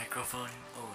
microphone. Oh.